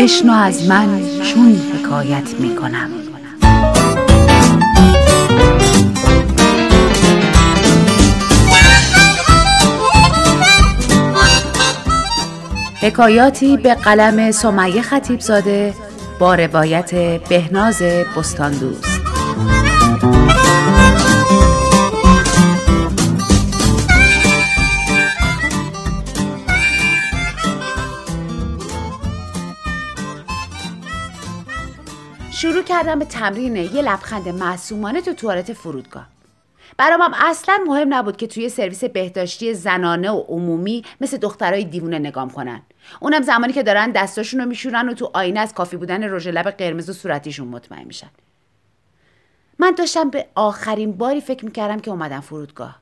بشنو از من چون حکایت می کنم حکایاتی به قلم سمیه خطیبزاده با روایت بهناز بستاندوست شروع کردم به تمرین یه لبخند معصومانه تو توالت فرودگاه. برام هم اصلا مهم نبود که توی سرویس بهداشتی زنانه و عمومی مثل دخترای دیوونه نگام کنن. اونم زمانی که دارن دستاشون رو میشورن و تو آینه از کافی بودن رژ لب قرمز و صورتیشون مطمئن میشن. من داشتم به آخرین باری فکر می‌کردم که اومدم فرودگاه.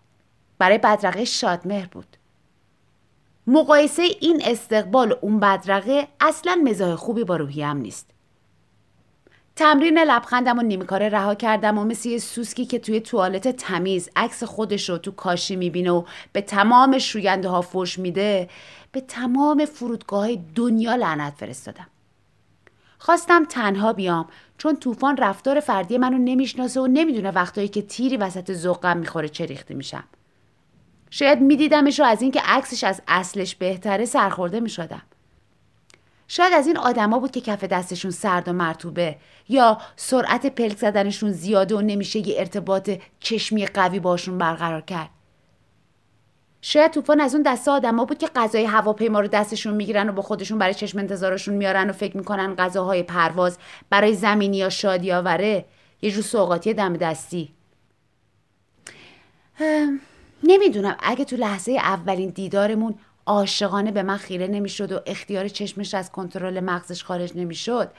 برای بدرقه شادمهر بود. مقایسه این استقبال و اون بدرقه اصلا مزاح خوبی با روحیم نیست. تمرین لبخندم و نیمکاره رها کردم و مثل یه سوسکی که توی توالت تمیز عکس خودش رو تو کاشی می‌بینه و به تمام شوینده ها فوش میده به تمام فرودگاه دنیا لعنت فرستادم. خواستم تنها بیام چون طوفان رفتار فردی منو نمی‌شناسه و نمی‌دونه وقتایی که تیری وسط ذوقم می‌خوره چه ریخته میشم. شاید میدیدمش رو از اینکه عکسش از اصلش بهتره سرخورده می‌شدم. شاید از این آدما بود که کف دستشون سرد و مرتوبه یا سرعت پلک زدنشون زیاده و نمیشه یه ارتباط چشمی قوی باشون برقرار کرد. شاید طوفان از اون دسته آدما بود که غذای هواپیما رو دستشون می‌گیرن و با خودشون برای چشم انتظارشون میارن و فکر می‌کنن غذاهای پرواز برای زمینی یا شادی آوره. یه جور سوقاتی دم دستی. نمی‌دونم. اگه تو لحظه اولین دیدارمون عاشقانه به من خیره نمی‌شد و اختیار چشمش از کنترل مغزش خارج نمی‌شد.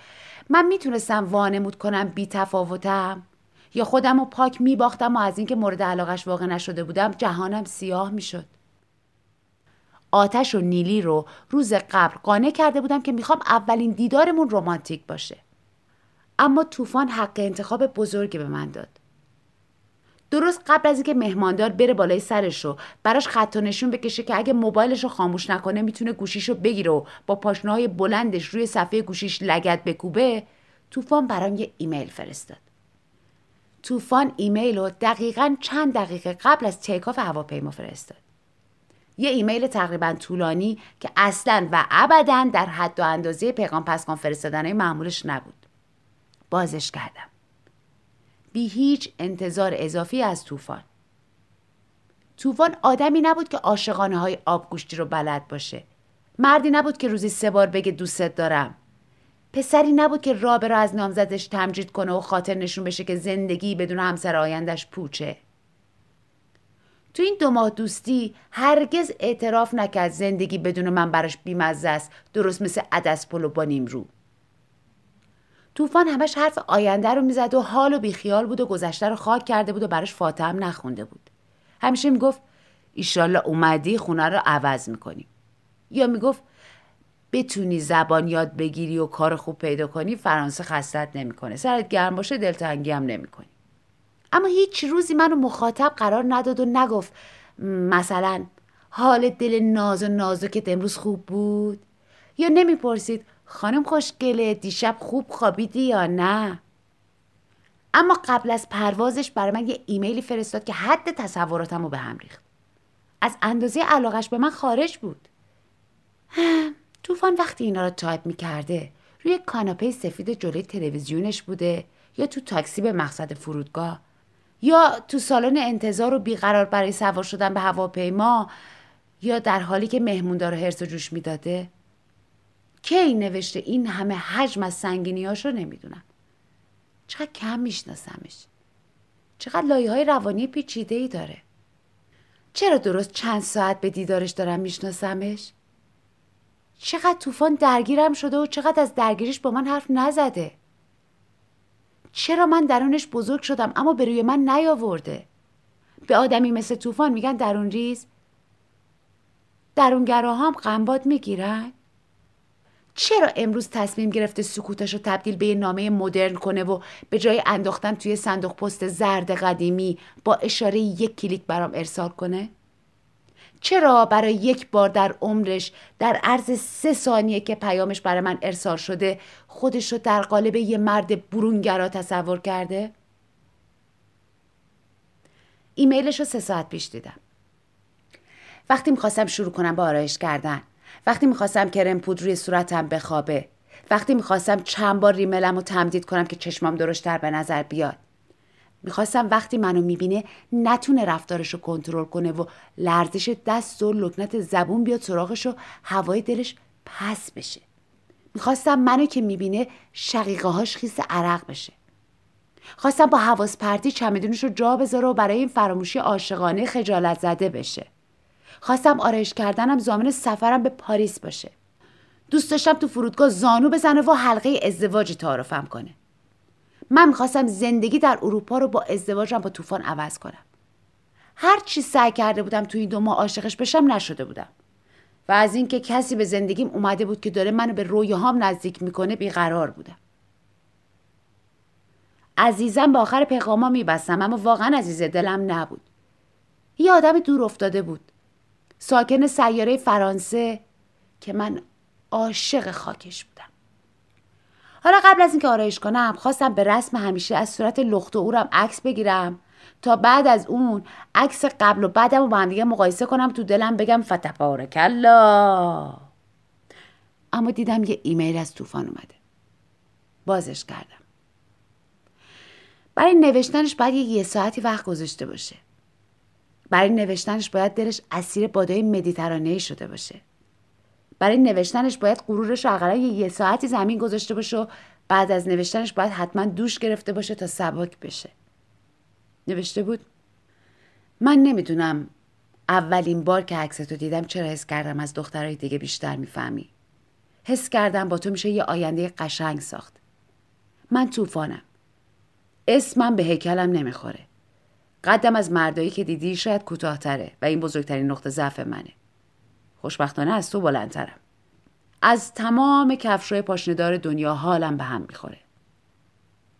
من می‌تونستم وانمود کنم بی تفاوتم. یا خودم رو پاک میباختم و از اینکه مورد علاقش واقع نشده بودم جهانم سیاه می‌شد. آتش و نیلی رو روز قبل قانع کرده بودم که می‌خوام اولین دیدارمون رمانتیک باشه. اما طوفان حق انتخاب بزرگی به من داد. درست قبل از اینکه مهماندار بره بالای سرش رو براش خط و نشون بکشه که اگه موبایلش رو خاموش نکنه می‌تونه گوشیش رو بگیره و با پاشنه بلندش روی صفحه گوشیش لگد بکوبه. طوفان برام یه ایمیل فرستاد. طوفان ایمیل رو دقیقا چند دقیقه قبل از takeoff هواپیما فرستاد. یه ایمیل تقریبا طولانی که اصلا و ابدا در حد و اندازه پیغام پسغام فرستادن معمولش نبود. بازش کردم. بی هیچ انتظار اضافی از طوفان. طوفان آدمی نبود که عاشقانه های آبگوشتی رو بلد باشه. مردی نبود که روزی سه بار بگه دوستت دارم. پسری نبود که رابه را از نامزدش تمجید کنه و خاطر نشون بشه که زندگی بدون همسر آیندش پوچه. تو این دو ماه دوستی هرگز اعتراف نکرد زندگی بدون من براش بیمزه است. درست مثل عدس پلو با رو طوفان همش حرف آینده رو می‌زد و حال و بیخیال بود و گذشته رو خاک کرده بود و براش فاتحه نخونده بود. همیشه می‌گفت ایشالله اومدی خونه رو عوض می‌کنیم یا می‌گفت بتونی زبان یاد بگیری و کار خوب پیدا کنی فرانسه خستت نمی‌کنه. سرت گرم باشه دلتنگی هم نمی‌کنی. اما هیچ روزی منو مخاطب قرار نداد و نگفت مثلا حال دل ناز و نازکت امروز خوب بود؟ یا نمی‌پرسید خانم خوشگله دیشب خوب خوابیدی یا نه؟ اما قبل از پروازش برای من یه ایمیلی فرستاد که حد تصوراتم رو به هم ریخت. از اندازه علاقش به من خارج بود. طوفان وقتی اینا رو تایپ می‌کرده روی کاناپه سفید جلوی تلویزیونش بوده یا تو تاکسی به مقصد فرودگاه یا تو سالن انتظار و بیقرار برای سوار شدن به هواپیما یا در حالی که مهموندار هرس و جوش می‌داده؟ کی نوشته این همه حجم از سنگینیاش رو نمی‌دونم. چقدر کم میشناسمش. چقدر لایه های روانی پیچیده ای داره. چرا درست چند ساعت به دیدارش دارم میشناسمش؟ چقدر طوفان درگیرم شده و چقدر از درگیریش با من حرف نزده. چرا من درونش بزرگ شدم اما به روی من نیاورده؟ به آدمی مثل طوفان میگن درون ریز. درونگراها هم قنباد می‌گیرن؟ چرا امروز تصمیم گرفته سکوتش رو تبدیل به یه نامه مدرن کنه و به جای انداختن توی صندوق پست زرد قدیمی با اشاره یک کلیک برام ارسال کنه؟ چرا برای یک بار در عمرش در عرض سه ثانیه که پیامش برای من ارسال شده خودش رو در قالب یه مرد برونگرا تصور کرده؟ ایمیلش رو سه ساعت پیش دیدم وقتی می‌خواستم شروع کنم با آرایش کردن وقتی می‌خواستم کرم پود روی صورتم بخوابه وقتی می‌خواستم چند بار ریملم رو تمدید کنم که چشمام درشتر به نظر بیاد. می‌خواستم وقتی منو می‌بینه نتونه رفتارش رو کنترل کنه و لرزش دست و لکنت زبون بیاد سراغش و هوای دلش پس بشه. می‌خواستم منو که می‌بینه شقیقه هاش خیس عرق بشه. خواستم با حواس پرتی چمدونش رو جا بذاره و برای این فراموشی عاشقانه خجالت زده بشه. خواستم آرایش کردنم زامن سفرم به پاریس باشه. دوست داشتم تو فرودگاه زانو بزنه و حلقه ازدواجی تعارفم کنه. من می‌خواستم زندگی در اروپا رو با ازدواجم با طوفان عوض کنم. هر چی سعی کرده بودم تو این دو ماه عاشقش بشم نشده بودم. و از اینکه کسی به زندگیم اومده بود که داره منو به رویاهام نزدیک می‌کنه بیقرار بودم. عزیزم به آخر پیغاما میبستم اما واقعا عزیز دلم نبود. یه آدم دور افتاده بود. ساکن سیاره فرانسه که من عاشق خاکش بودم. حالا قبل از اینکه آرایش کنم خواستم به رسم همیشه از صورت لخت و اورم عکس بگیرم تا بعد از اون عکس قبل و بعدم رو با هم دیگه مقایسه کنم تو دلم بگم فتبارکلا اما دیدم یه ایمیل از طوفان اومده. بازش کردم. برای نوشتنش باید یه ساعتی وقت گذاشته باشه. برای نوشتنش باید دلش اسیر بادای مدیترانه شده باشه. برای نوشتنش باید غرورش رو اقلا یه ساعتی زمین گذاشته باشه و بعد از نوشتنش باید حتما دوش گرفته باشه تا سبک بشه. نوشته بود من نمی‌دونم اولین بار که عکستو دیدم چرا حس کردم از دخترهای دیگه بیشتر می‌فهمی. حس کردم با تو میشه یه آینده قشنگ ساخت. من طوفانم. اسمم به هیکلم نمی‌خوره. قدم از مردایی که دیدی شاید کوتاهتره و این بزرگترین نقطه ضعف منه. خوشبختانه از تو بلندترم. از تمام کفشای پاشندار دنیا حالم به هم می‌خوره.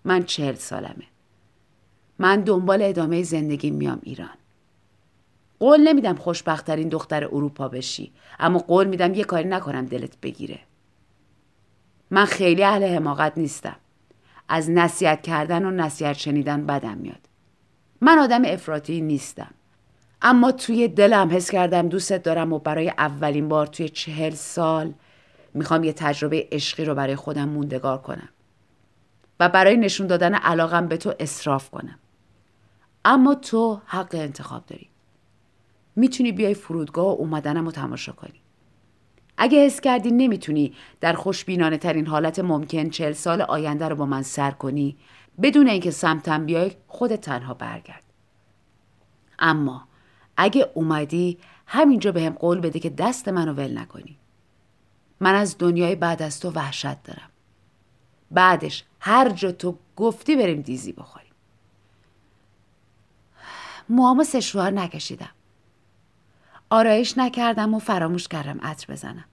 من چهل سالمه. من دنبال ادامه زندگی میام ایران. قول نمیدم خوشبختترین دختر اروپا بشی اما قول میدم یه کاری نکنم دلت بگیره. من خیلی اهل حماقت نیستم. از نصیحت کردن و نصیحت شنیدن بدم میاد. من آدم افراطی نیستم. اما توی دلم حس کردم دوستت دارم و برای اولین بار توی چهل سال می‌خوام یه تجربه عشقی رو برای خودم موندگار کنم و برای نشون دادن علاقم به تو اصراف کنم. اما تو حق انتخاب داری. می‌تونی بیای فرودگاه و اومدنم رو تماشا کنی. اگه حس کردی نمی‌تونی در خوشبینانه ترین حالت ممکن چهل سال آینده رو با من سر کنی بدون اینکه سمتم بیای خودت تنها برگرد. اما اگه اومدی همینجا به هم قول بده که دست منو ول نکنی. من از دنیای بعد از تو وحشت دارم. بعدش هر جا تو گفتی بریم دیزی بخوریم. موامو سشوار نکشیدم. آرایش نکردم و فراموش کردم عطر بزنم.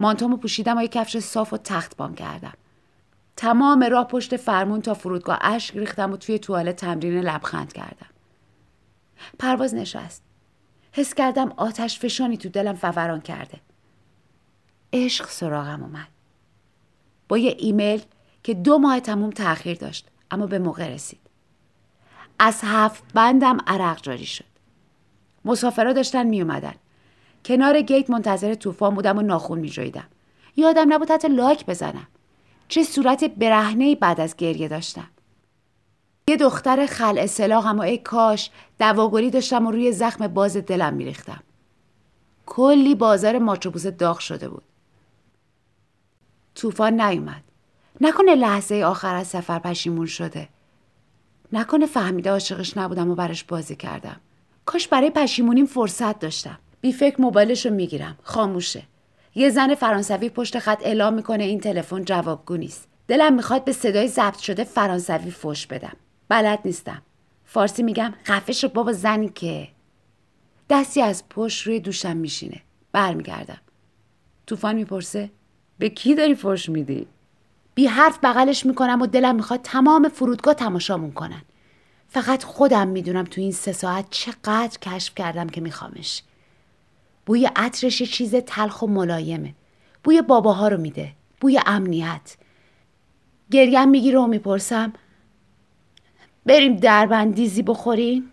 مانتومو پوشیدم و یه کفش صاف و تخت بام کردم. تمام راه پشت فرمون تا فرودگاه اشک ریختم و توی توالت تمرین لبخند کردم. پرواز نشست. حس کردم آتش فشانی تو دلم فوران کرده. عشق سراغم اومد. با یه ایمیل که دو ماه تموم تاخیر داشت اما به موقع رسید. از هفت بندم عرق جاری شد. مسافرا داشتن می اومدن. کنار گیت منتظر طوفان بودم و ناخون می جویدم. یادم نبود حتی لایک بزنم. چه صورت برهنه بعد از گریه داشتم. یه دختر خل سلاح و ای کاش دواگلی داشتم و روی زخم باز دلم میریختم. کلی بازار ماچوبوس داغ شده بود. طوفان نیومد. نکنه لحظه آخر از سفر پشیمون شده. نکنه فهمیده عاشقش نبودم و برش بازی کردم. کاش برای پشیمونیم فرصت داشتم. بی فکر موبایلش رو می‌گیرم. خاموشه. یه زن فرانسوی پشت خط اعلام می‌کنه این تلفن جوابگو نیست. دلم می‌خواد به صدای ضبط شده فرانسوی فوش بدم. بلد نیستم. فارسی میگم خفش رو بابا زنی که. دستی از پشت روی دوشم میشینه. برمیگردم. طوفان می‌پرسه به کی داری فوش میدی؟ بی حرف بغلش می‌کنم و دلم می‌خواد تمام فرودگاه تماشامون کنن. فقط خودم می‌دونم تو این سه ساعت چقدر کشف کردم که میخوامش. بوی عطرش چیز تلخ و ملایمه. بوی باباها رو میده. بوی امنیت. گریم می‌گیره و می‌پرسم بریم دربندیزی بخوریم؟